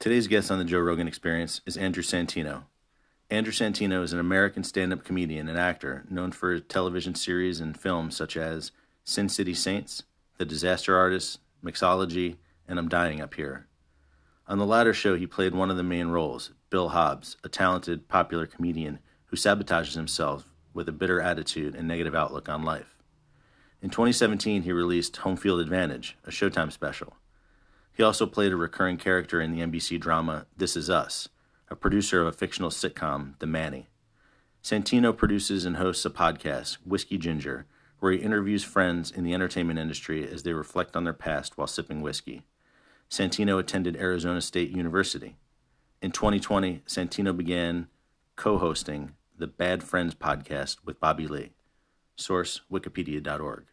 Today's guest on the Joe Rogan Experience is Andrew Santino. Andrew Santino is an American stand up comedian and actor known for television series and films such as Sin City Saints, The Disaster Artist, Mixology, and I'm Dying Up Here. On the latter show, he played one of the main roles, Bill Hobbs, a talented, popular comedian who sabotages himself with a bitter attitude and negative outlook on life. In 2017, he released Home Field Advantage, a Showtime special. He also played a recurring character in the NBC drama This Is Us, a producer of a fictional sitcom, The Manny. Santino produces and hosts a podcast, Whiskey Ginger, where he interviews friends in the entertainment industry as they reflect on their past while sipping whiskey. Santino attended Arizona State University. In 2020, Santino began co hosting the Bad Friends podcast with Bobby Lee. Source Wikipedia.org.